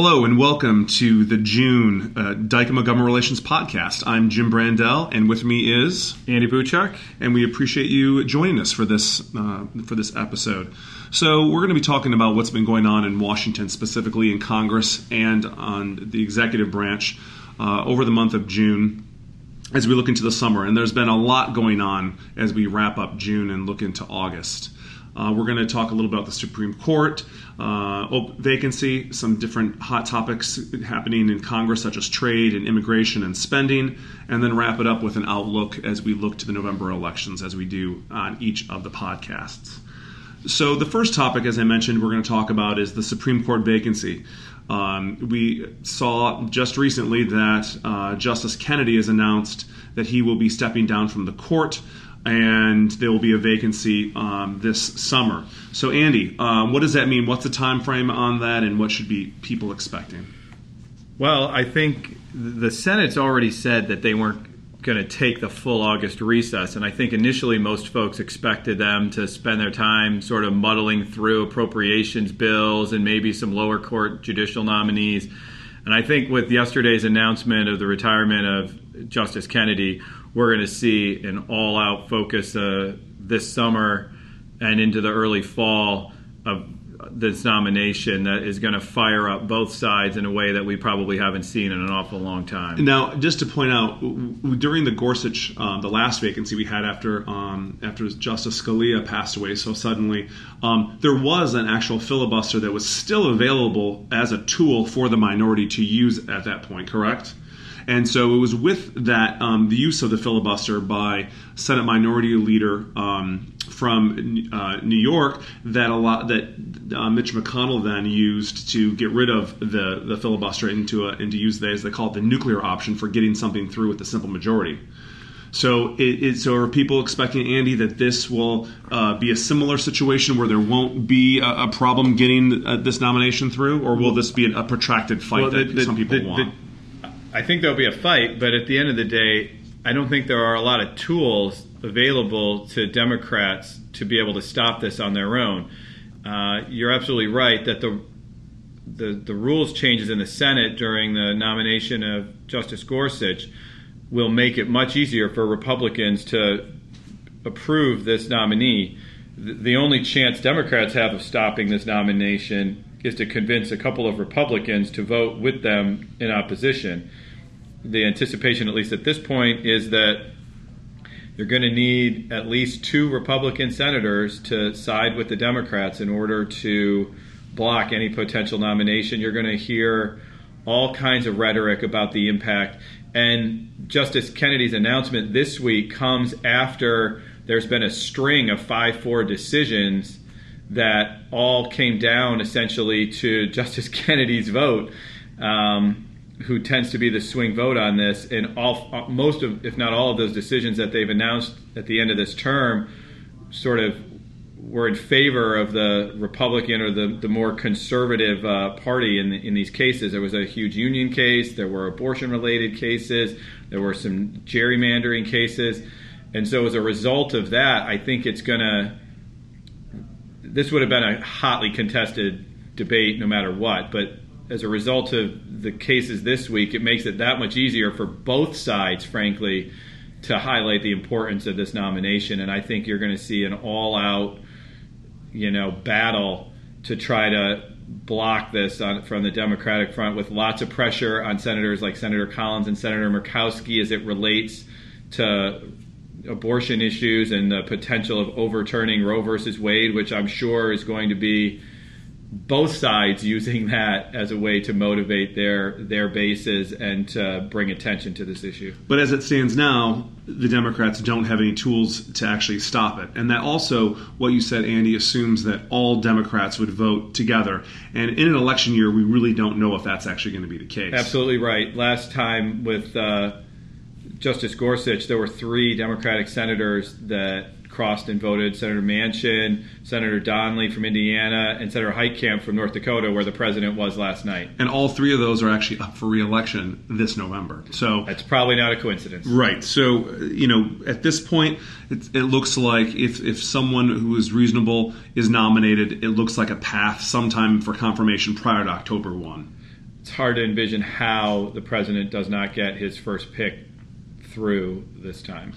Hello and welcome to the June uh, Dykema Government Relations Podcast. I'm Jim Brandell, and with me is Andy Buchak, and we appreciate you joining us for this uh, for this episode. So we're going to be talking about what's been going on in Washington, specifically in Congress and on the executive branch uh, over the month of June. As we look into the summer, and there's been a lot going on as we wrap up June and look into August. Uh, we're going to talk a little about the Supreme Court, uh, vacancy, some different hot topics happening in Congress, such as trade and immigration and spending, and then wrap it up with an outlook as we look to the November elections, as we do on each of the podcasts. So, the first topic, as I mentioned, we're going to talk about is the Supreme Court vacancy. Um, we saw just recently that uh, Justice Kennedy has announced that he will be stepping down from the court and there will be a vacancy um, this summer. So, Andy, uh, what does that mean? What's the time frame on that, and what should be people expecting? Well, I think the Senate's already said that they weren't going to take the full August recess, and I think initially most folks expected them to spend their time sort of muddling through appropriations bills and maybe some lower court judicial nominees. And I think with yesterday's announcement of the retirement of Justice Kennedy, we're going to see an all out focus uh, this summer and into the early fall of this nomination that is going to fire up both sides in a way that we probably haven't seen in an awful long time. Now, just to point out, during the Gorsuch, um, the last vacancy we had after um, after Justice Scalia passed away so suddenly, um, there was an actual filibuster that was still available as a tool for the minority to use at that point. Correct? And so it was with that um, the use of the filibuster by Senate Minority Leader um, from uh, New York that a lot that uh, Mitch McConnell then used to get rid of the the filibuster into a, and to use the, as they call it the nuclear option for getting something through with a simple majority. So, it, it, so are people expecting Andy that this will uh, be a similar situation where there won't be a, a problem getting uh, this nomination through, or will this be a, a protracted fight well, that the, some people the, want? I think there'll be a fight, but at the end of the day, I don't think there are a lot of tools available to Democrats to be able to stop this on their own. Uh, you're absolutely right that the, the the rules changes in the Senate during the nomination of Justice Gorsuch will make it much easier for Republicans to approve this nominee. The, the only chance Democrats have of stopping this nomination is to convince a couple of Republicans to vote with them in opposition. The anticipation, at least at this point, is that you're going to need at least two Republican senators to side with the Democrats in order to block any potential nomination. You're going to hear all kinds of rhetoric about the impact. And Justice Kennedy's announcement this week comes after there's been a string of 5 4 decisions that all came down essentially to Justice Kennedy's vote, um, who tends to be the swing vote on this. And all, most of, if not all of those decisions that they've announced at the end of this term, sort of were in favor of the Republican or the, the more conservative uh, party in, in these cases. There was a huge union case, there were abortion related cases, there were some gerrymandering cases. And so, as a result of that, I think it's going to this would have been a hotly contested debate no matter what. But as a result of the cases this week, it makes it that much easier for both sides, frankly, to highlight the importance of this nomination. And I think you're going to see an all-out, you know, battle to try to block this on, from the Democratic front, with lots of pressure on senators like Senator Collins and Senator Murkowski as it relates to abortion issues and the potential of overturning Roe versus Wade, which I'm sure is going to be both sides using that as a way to motivate their their bases and to bring attention to this issue. But as it stands now, the Democrats don't have any tools to actually stop it. And that also, what you said, Andy, assumes that all Democrats would vote together. And in an election year, we really don't know if that's actually going to be the case. Absolutely right. Last time with uh, Justice Gorsuch, there were three Democratic senators that crossed and voted Senator Manchin, Senator Donnelly from Indiana, and Senator Heitkamp from North Dakota, where the president was last night. And all three of those are actually up for reelection this November. So that's probably not a coincidence, right? So you know, at this point, it, it looks like if if someone who is reasonable is nominated, it looks like a path sometime for confirmation prior to October one. it's hard to envision how the president does not get his first pick through this time.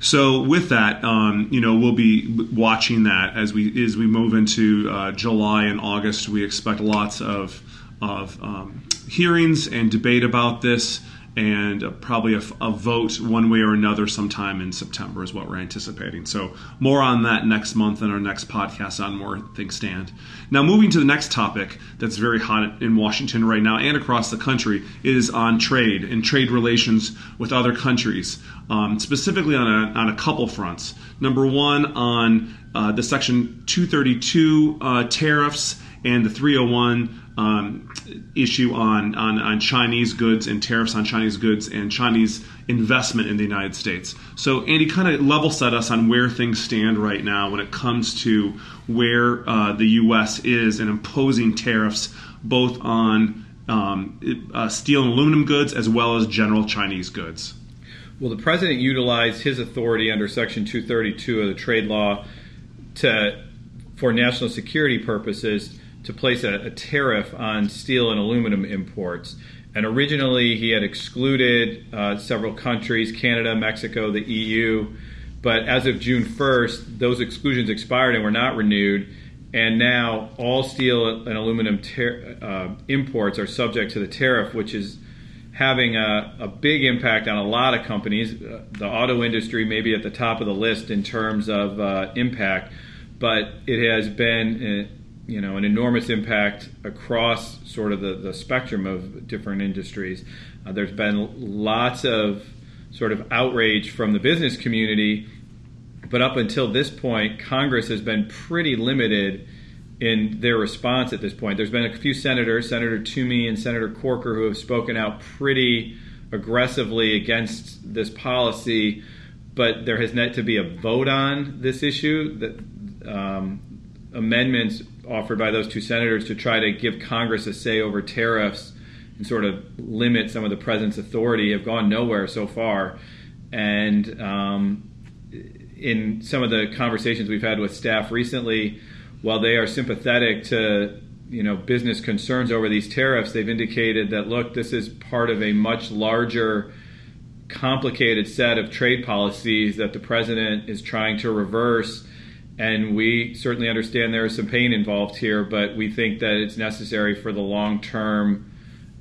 So with that, um, you know, we'll be watching that as we as we move into uh, July and August. We expect lots of of um, hearings and debate about this and uh, probably a, a, vote one way or another sometime in September is what we're anticipating. So more on that next month in our next podcast on where things stand. Now moving to the next topic that's very hot in Washington right now and across the country is on trade and trade relations with other countries, um, specifically on a, on a couple fronts. Number one on uh, the Section 232 uh, tariffs and the 301 um, issue on, on, on Chinese goods and tariffs on Chinese goods and Chinese investment in the United States. So, Andy, kind of level set us on where things stand right now when it comes to where uh, the U.S. is in imposing tariffs both on um, uh, steel and aluminum goods as well as general Chinese goods. Well, the president utilized his authority under Section 232 of the trade law to, for national security purposes to place a, a tariff on steel and aluminum imports. And originally, he had excluded uh, several countries Canada, Mexico, the EU. But as of June 1st, those exclusions expired and were not renewed. And now all steel and aluminum ter- uh, imports are subject to the tariff, which is having a, a, big impact on a lot of companies. Uh, the auto industry may be at the top of the list in terms of uh, impact, but it has been uh, you know an enormous impact across sort of the, the spectrum of different industries. Uh, there's been lots of sort of outrage from the business community, but up until this point, Congress has been pretty limited in their response at this point. There's been a few senators, Senator Toomey and Senator Corker, who have spoken out pretty aggressively against this policy, but there has yet to be a vote on this issue. That um, amendments offered by those two senators to try to give Congress a say over tariffs and sort of limit some of the president's authority have gone nowhere so far. And um, in some of the conversations we've had with staff recently, while they are sympathetic to you know business concerns over these tariffs, they've indicated that look, this is part of a much larger complicated set of trade policies that the president is trying to reverse and we certainly understand there is some pain involved here, but we think that it's necessary for the long term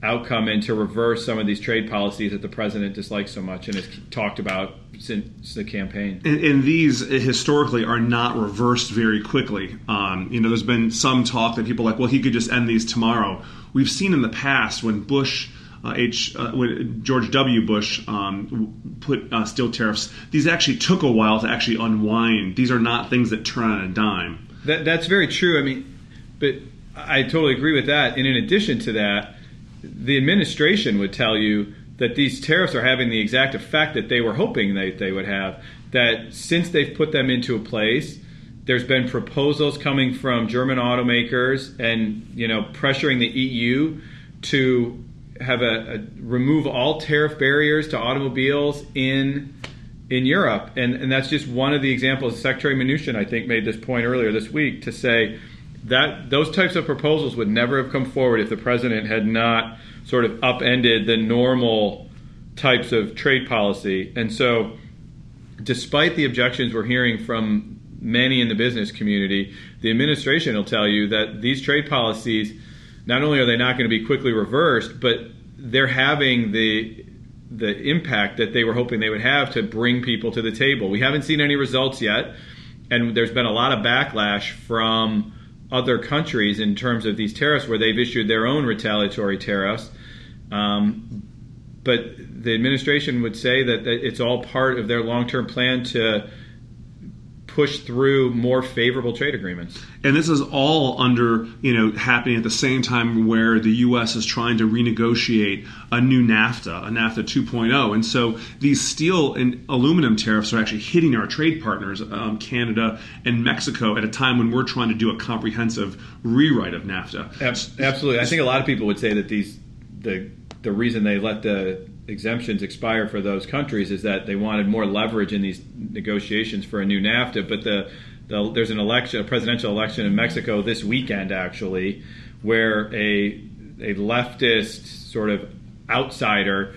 outcome and to reverse some of these trade policies that the president dislikes so much and has talked about since the campaign. And, and these historically are not reversed very quickly. Um, you know, there's been some talk that people are like, well, he could just end these tomorrow. We've seen in the past when Bush uh, H, uh, when George W. Bush um, put uh, steel tariffs, these actually took a while to actually unwind. These are not things that turn on a dime. That, that's very true. I mean, but I totally agree with that. And in addition to that, the administration would tell you that these tariffs are having the exact effect that they were hoping they, they would have. That since they've put them into a place, there's been proposals coming from German automakers and you know pressuring the EU to have a, a, remove all tariff barriers to automobiles in in Europe, and and that's just one of the examples. Secretary Mnuchin, I think, made this point earlier this week to say that those types of proposals would never have come forward if the president had not sort of upended the normal types of trade policy. And so, despite the objections we're hearing from many in the business community, the administration will tell you that these trade policies not only are they not going to be quickly reversed, but they're having the the impact that they were hoping they would have to bring people to the table. We haven't seen any results yet, and there's been a lot of backlash from other countries in terms of these tariffs where they've issued their own retaliatory tariffs. Um, but the administration would say that, it's all part of their long term plan to push through more favorable trade agreements. And this is all under, you know, happening at the same time where the U.S. is trying to renegotiate a new NAFTA, a NAFTA 2.0. And so these steel and aluminum tariffs are actually hitting our trade partners, um, Canada and Mexico, at a time when we're trying to do a comprehensive rewrite of NAFTA. Absolutely. I think a lot of people would say that these the the reason they let the exemptions expire for those countries is that they wanted more leverage in these negotiations for a new NAFTA. But the, the, there's an election, a presidential election in Mexico this weekend, actually, where a a leftist sort of outsider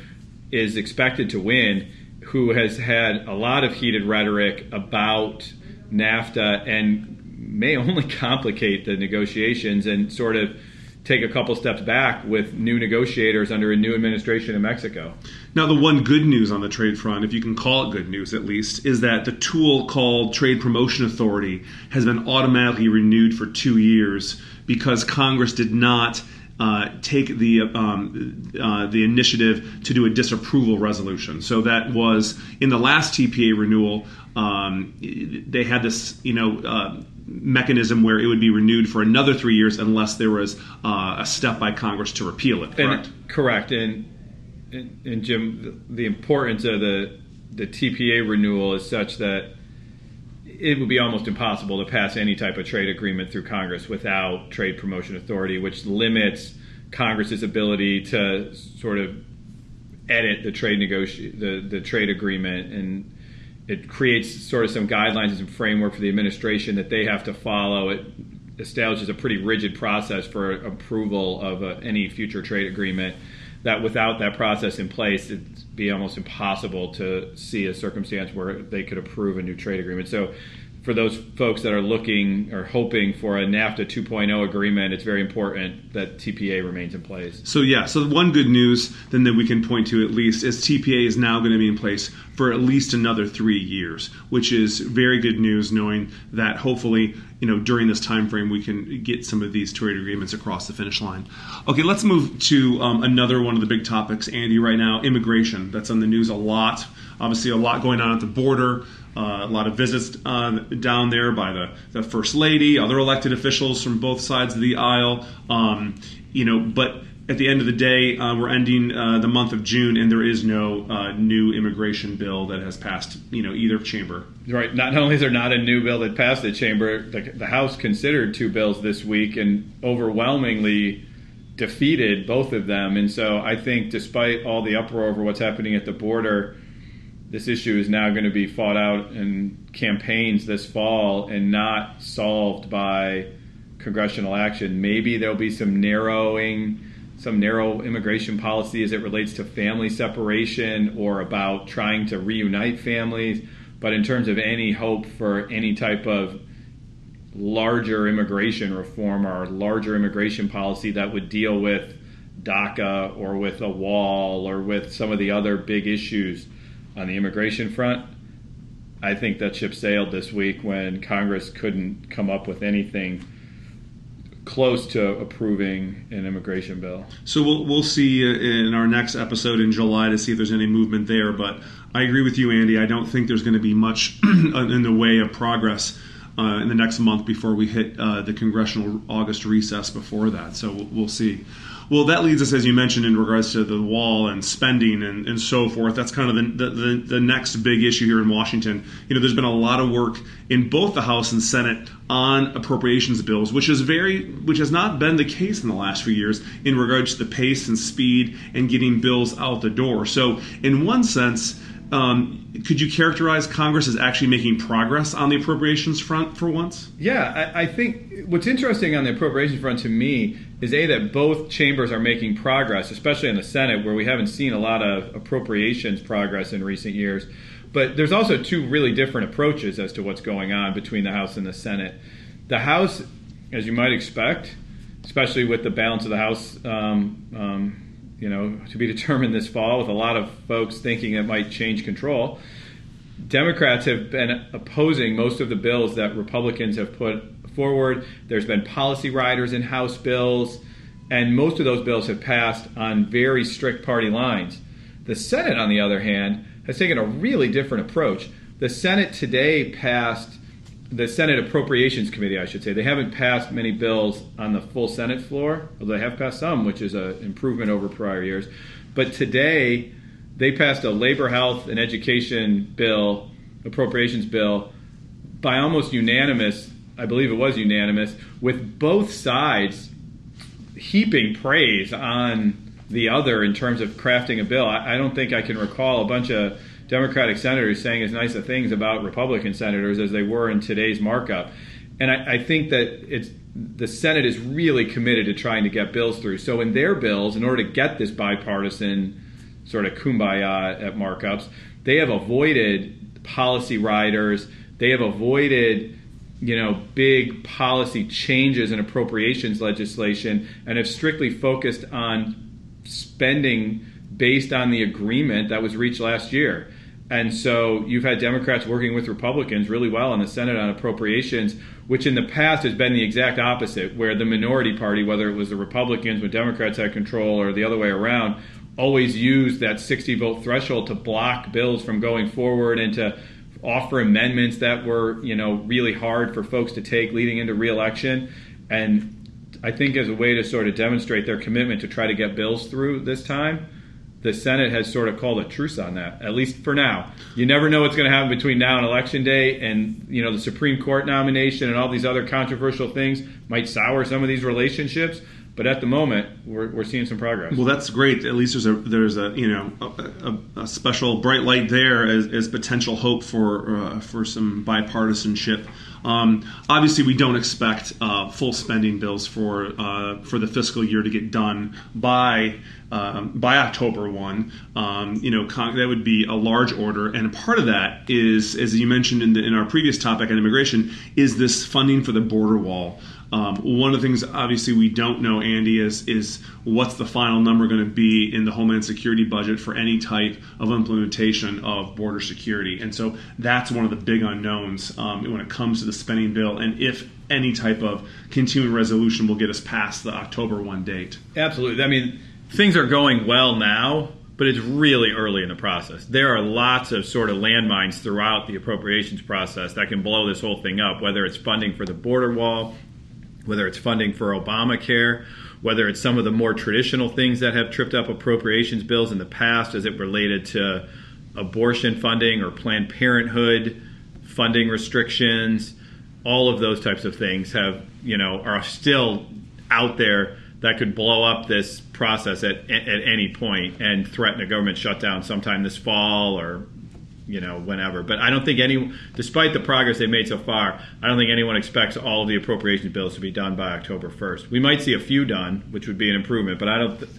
is expected to win, who has had a lot of heated rhetoric about NAFTA and may only complicate the negotiations and sort of take a couple steps back with new negotiators under a new administration in Mexico. Now, the one good news on the trade front, if you can call it good news at least, is that the tool called Trade Promotion Authority has been automatically renewed for two years because Congress did not. Uh, take the um, uh, the initiative to do a disapproval resolution. So that was in the last TPA renewal. Um, they had this, you know, uh, mechanism where it would be renewed for another three years unless there was uh, a step by Congress to repeal it. Correct. And, correct. And, and, and Jim, the, importance of the the TPA renewal is such that it would be almost impossible to pass any type of trade agreement through Congress without trade promotion authority, which limits Congress's ability to sort of edit the trade negoti- the, the trade agreement and it creates sort of some guidelines and some framework for the administration that they have to follow. It establishes a pretty rigid process for approval of uh, any future trade agreement. That without that process in place, it'd be almost impossible to see a circumstance where they could approve a new trade agreement. So for those folks that are looking or hoping for a NAFTA 2.0 agreement, it's very important that TPA remains in place. So yeah, so one good news then that we can point to at least is TPA is now going to be in place for at least another three years, which is very good news, knowing that hopefully you know during this time frame we can get some of these trade agreements across the finish line. Okay, let's move to um, another one of the big topics, Andy. Right now, immigration. That's on the news a lot. Obviously, a lot going on at the border. Uh, a lot of visits uh, down there by the, the first lady, other elected officials from both sides of the aisle. Um, you know, but at the end of the day, uh, we're ending uh, the month of June, and there is no uh, new immigration bill that has passed, you know, either chamber. Right. Not only is there not a new bill that passed the chamber, the, the House considered two bills this week and overwhelmingly defeated both of them. And so I think, despite all the uproar over what's happening at the border, this issue is now going to be fought out in campaigns this fall and not solved by congressional action. Maybe there'll be some narrowing, some narrow immigration policy as it relates to family separation or about trying to reunite families. But in terms of any hope for any type of larger immigration reform or larger immigration policy that would deal with DACA or with a wall or with some of the other big issues on the immigration front, I think that ship sailed this week when Congress couldn't come up with anything close to approving an immigration bill. So we'll we'll see uh, in our next episode in July to see if there's any movement there. But I agree with you, Andy. I don't think there's going to be much in the way of progress. Uh, in the next month before we hit uh, the congressional August recess before that. So we'll, we'll see. Well, that leads us, as you mentioned, in regards to the wall and spending and, and so forth. That's kind of the, the, the, next big issue here in Washington. You know, there's been a lot of work in both the House and Senate on appropriations bills, which is very, which has not been the case in the last few years in regards to the pace and speed and getting bills out the door. So, in one sense, um, could you characterize Congress as actually making progress on the appropriations front for once? Yeah, I, I, think what's interesting on the appropriations front to me is a that both chambers are making progress, especially in the Senate, where we haven't seen a lot of appropriations progress in recent years. But there's also two really different approaches as to what's going on between the House and the Senate. The House, as you might expect, especially with the balance of the House. Um, um, you know, to be determined this fall with a lot of folks thinking it might change control. Democrats have been opposing most of the bills that Republicans have put forward. There's been policy riders in House bills, and most of those bills have passed on very strict party lines. The Senate, on the other hand, has taken a really different approach. The Senate today passed the Senate Appropriations Committee, I should say, they haven't passed many bills on the full Senate floor, although they have passed some, which is an improvement over prior years. But today, they passed a labor, health, and education bill, appropriations bill, by almost unanimous, I believe it was unanimous, with both sides heaping praise on the other in terms of crafting a bill. I, I don't think I can recall a bunch of Democratic senators saying as nice of things about Republican senators as they were in today's markup. And I, I think that it's the Senate is really committed to trying to get bills through. So in their bills, in order to get this bipartisan sort of kumbaya at markups, they have avoided policy riders. They have avoided you know big policy changes in appropriations legislation and have strictly focused on spending based on the agreement that was reached last year. And so you've had Democrats working with Republicans really well in the Senate on appropriations, which in the past has been the exact opposite, where the minority party, whether it was the Republicans when Democrats had control or the other way around, always used that 60 vote threshold to block bills from going forward and to offer amendments that were, you know, really hard for folks to take leading into reelection. And I think as a way to sort of demonstrate their commitment to try to get bills through this time, the Senate has sort of called a truce on that, at least for now. You never know what's going to happen between now and election day, and you know the Supreme Court nomination and all these other controversial things might sour some of these relationships. But at the moment, we're, we're seeing some progress. Well, that's great. At least there's a there's a you know a, a, a special bright light there as, as potential hope for uh, for some bipartisanship. Um, obviously, we don't expect uh, full spending bills for uh, for the fiscal year to get done by um, by October one. Um, you know, con- that would be a large order, and part of that is, as you mentioned in, the, in our previous topic on immigration, is this funding for the border wall. Um, one of the things, obviously, we don't know, Andy, is is what's the final number going to be in the Homeland Security budget for any type of implementation of border security, and so that's one of the big unknowns um, when it comes to the spending bill, and if any type of continuing resolution will get us past the October one date. Absolutely. I mean, things are going well now, but it's really early in the process. There are lots of sort of landmines throughout the appropriations process that can blow this whole thing up, whether it's funding for the border wall whether it's funding for Obamacare, whether it's some of the more traditional things that have tripped up appropriations bills in the past as it related to abortion funding or Planned Parenthood funding restrictions, all of those types of things have, you know, are still out there that could blow up this process at, at any point and threaten a government shutdown sometime this fall or you know, whenever. But I don't think any, despite the progress they've made so far, I don't think anyone expects all of the appropriation bills to be done by October 1st. We might see a few done, which would be an improvement, but I don't. Th-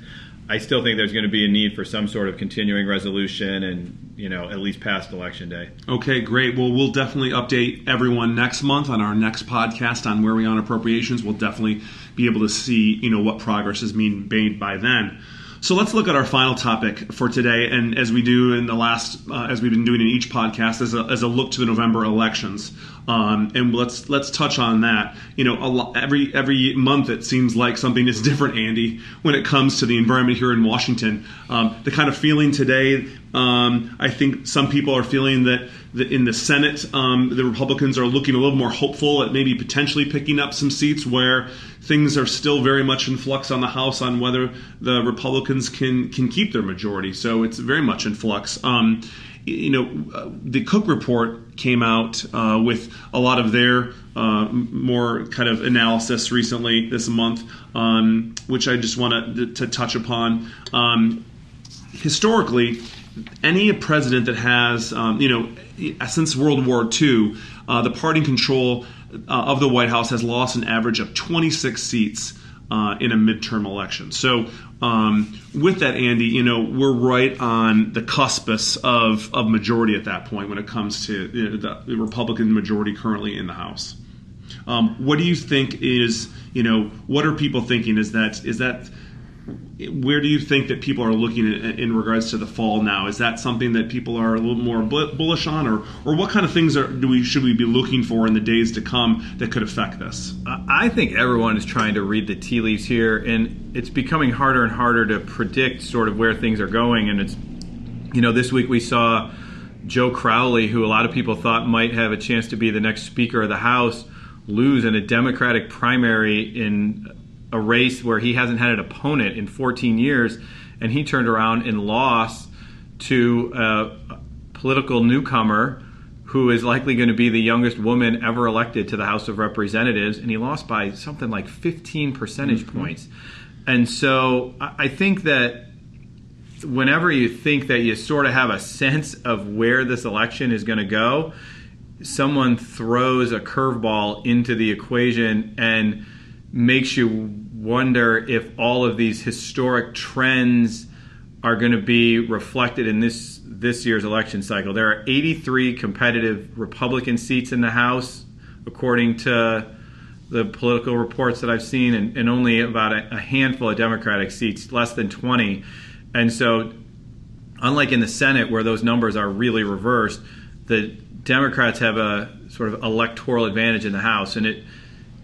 I still think there's going to be a need for some sort of continuing resolution and, you know, at least past election day. Okay, great. Well, we'll definitely update everyone next month on our next podcast on where we on appropriations. We'll definitely be able to see, you know, what progress is made by then. So let's look at our final topic for today, and as we do in the last, uh, as we've been doing in each podcast, as a, as a look to the November elections, um, and let's let's touch on that. You know, lo- every every month it seems like something is different, Andy, when it comes to the environment here in Washington. Um, the kind of feeling today, um, I think some people are feeling that in the Senate, um, the Republicans are looking a little more hopeful at maybe potentially picking up some seats where things are still very much in flux on the House on whether the Republicans can can keep their majority. So it's very much in flux. Um, you know, uh, the Cook report came out uh, with a lot of their uh, more kind of analysis recently this month, um, which I just want to, to touch upon. Um, historically, any president that has, um, you know, since World War II, uh, the party control uh, of the White House has lost an average of 26 seats uh, in a midterm election. So, um, with that, Andy, you know, we're right on the cuspus of, of majority at that point when it comes to you know, the Republican majority currently in the House. Um, what do you think is, you know, what are people thinking? Is that is that where do you think that people are looking at, in regards to the fall now? Is that something that people are a little more bullish on, or or what kind of things are, do we should we be looking for in the days to come that could affect this? I think everyone is trying to read the tea leaves here, and it's becoming harder and harder to predict sort of where things are going. And it's you know this week we saw Joe Crowley, who a lot of people thought might have a chance to be the next Speaker of the House, lose in a Democratic primary in a race where he hasn't had an opponent in 14 years, and he turned around and lost to a political newcomer who is likely going to be the youngest woman ever elected to the House of Representatives, and he lost by something like 15 percentage mm-hmm. points. And so I think that whenever you think that you sort of have a sense of where this election is going to go, someone throws a curveball into the equation and makes you wonder if all of these historic trends are going to be reflected in this this year's election cycle. There are 83 competitive Republican seats in the House, according to the political reports that I've seen, and, and only about a, a handful of Democratic seats, less than 20. And so, unlike in the Senate, where those numbers are really reversed, the Democrats have a sort of electoral advantage in the House, and it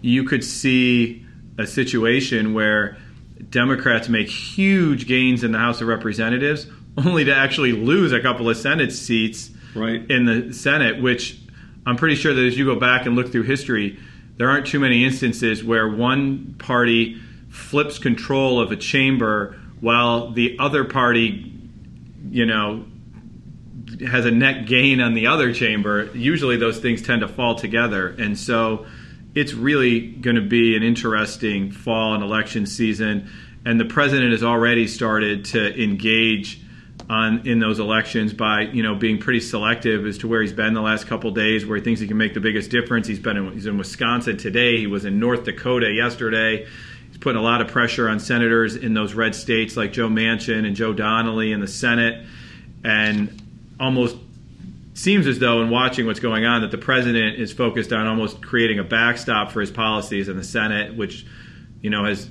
you could see a situation where Democrats make huge gains in the House of Representatives, only to actually lose a couple of Senate seats right. in the Senate, which I'm pretty sure that as you go back and look through history, there aren't too many instances where one party flips control of a chamber while the other party, you know, has a net gain on the other chamber. Usually those things tend to fall together. And so it's really going to be an interesting fall and election season. And the president has already started to engage on in those elections by you know being pretty selective as to where he's been the last couple days, where he thinks he can make the biggest difference. He's been in, he's in Wisconsin today. He was in North Dakota yesterday. He's putting a lot of pressure on senators in those red states like Joe Manchin and Joe Donnelly in the Senate, and almost seems as though in watching what's going on that the president is focused on almost creating a backstop for his policies in the Senate, which you know has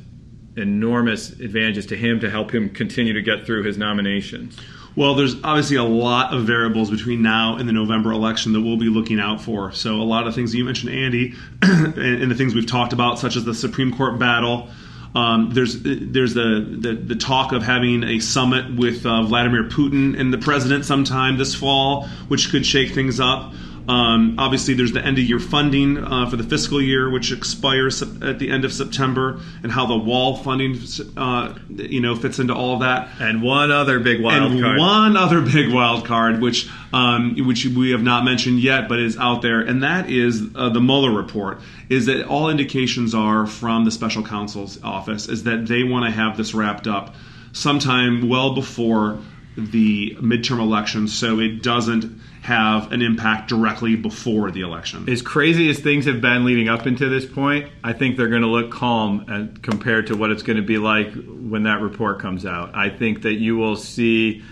enormous advantages to him to help him continue to get through his nominations. Well, there's obviously a lot of variables between now and the November election that we'll be looking out for. So, a lot of things you mentioned, Andy, and the things we've talked about, such as the Supreme Court battle. Um, there's there's the, the, the talk of having a summit with uh, Vladimir Putin and the president sometime this fall, which could shake things up. Um, obviously, there's the end of year funding uh, for the fiscal year, which expires at the end of September, and how the wall funding, uh, you know, fits into all of that. And one other big wild and card. one other big wild card, which um, which we have not mentioned yet, but is out there, and that is uh, the Mueller report. Is that all indications are from the special counsel's office is that they want to have this wrapped up sometime well before the midterm elections, so it doesn't have an impact directly before the election. As crazy as things have been leading up into this point, I think they're going to look calm compared to what it's going to be like when that report comes out. I think that you will see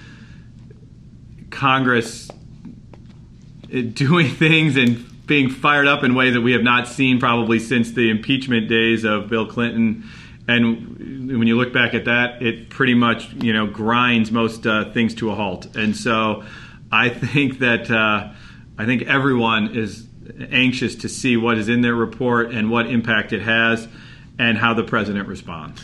Congress doing things and being fired up in ways that we have not seen probably since the impeachment days of Bill Clinton. And when you look back at that, it pretty much you know grinds most uh, things to a halt. And so I think that uh, I think everyone is anxious to see what is in their report and what impact it has, and how the president responds.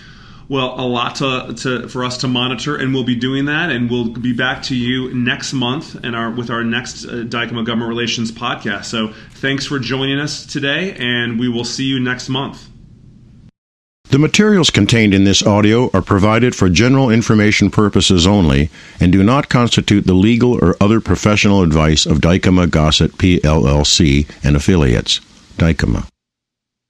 Well, a lot to, to, for us to monitor, and we'll be doing that, and we'll be back to you next month and our with our next uh, Dykema Government Relations podcast. So, thanks for joining us today, and we will see you next month. The materials contained in this audio are provided for general information purposes only and do not constitute the legal or other professional advice of Dykema Gossett PLLC and affiliates. Dykema.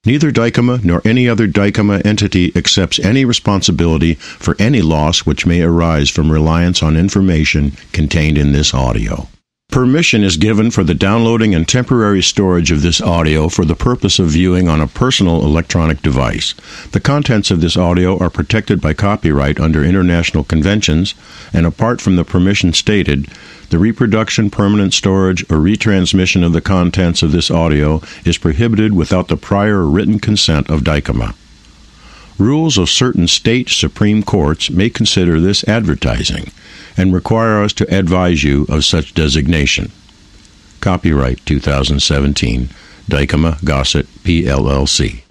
Neither Dykema nor any other Dykema entity accepts any responsibility for any loss which may arise from reliance on information contained in this audio. Permission is given for the downloading and temporary storage of this audio for the purpose of viewing on a personal electronic device. The contents of this audio are protected by copyright under international conventions, and apart from the permission stated, the reproduction, permanent storage, or retransmission of the contents of this audio is prohibited without the prior written consent of Dykema. Rules of certain state Supreme Courts may consider this advertising and require us to advise you of such designation. Copyright 2017, Dykema Gossett, PLLC.